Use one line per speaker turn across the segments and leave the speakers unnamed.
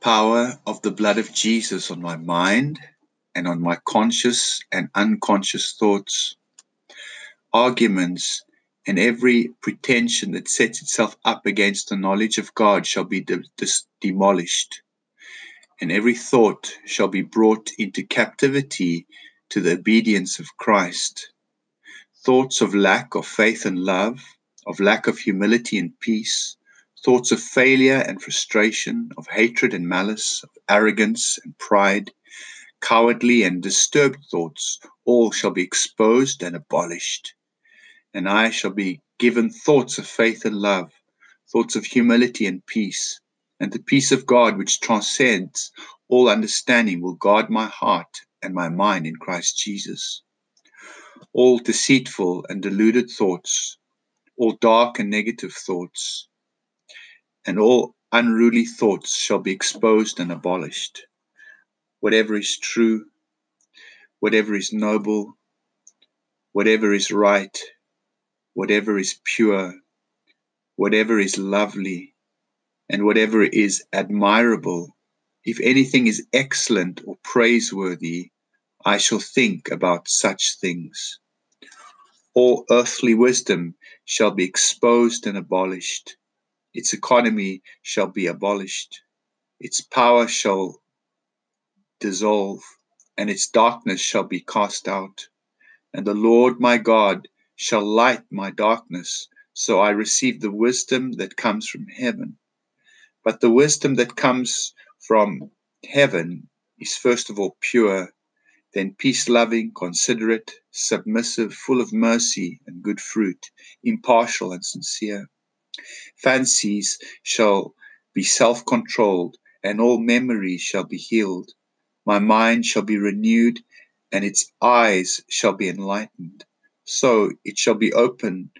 power of the blood of Jesus on my mind and on my conscious and unconscious thoughts, arguments, and every pretension that sets itself up against the knowledge of God shall be de- de- demolished, and every thought shall be brought into captivity to the obedience of Christ. Thoughts of lack of faith and love, of lack of humility and peace, thoughts of failure and frustration, of hatred and malice, of arrogance and pride, cowardly and disturbed thoughts, all shall be exposed and abolished. And I shall be given thoughts of faith and love, thoughts of humility and peace. And the peace of God, which transcends all understanding, will guard my heart and my mind in Christ Jesus. All deceitful and deluded thoughts, all dark and negative thoughts, and all unruly thoughts shall be exposed and abolished. Whatever is true, whatever is noble, whatever is right, whatever is pure, whatever is lovely, and whatever is admirable, if anything is excellent or praiseworthy, I shall think about such things. All earthly wisdom shall be exposed and abolished its economy shall be abolished, its power shall dissolve, and its darkness shall be cast out. And the Lord my God shall light my darkness, so I receive the wisdom that comes from heaven. But the wisdom that comes from heaven is first of all pure, then peace loving, considerate, submissive, full of mercy and good fruit, impartial and sincere. Fancies shall be self controlled, and all memories shall be healed. My mind shall be renewed, and its eyes shall be enlightened. So it shall be open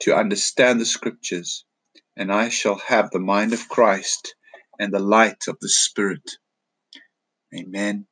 to understand the scriptures, and I shall have the mind of Christ and the light of the Spirit. Amen.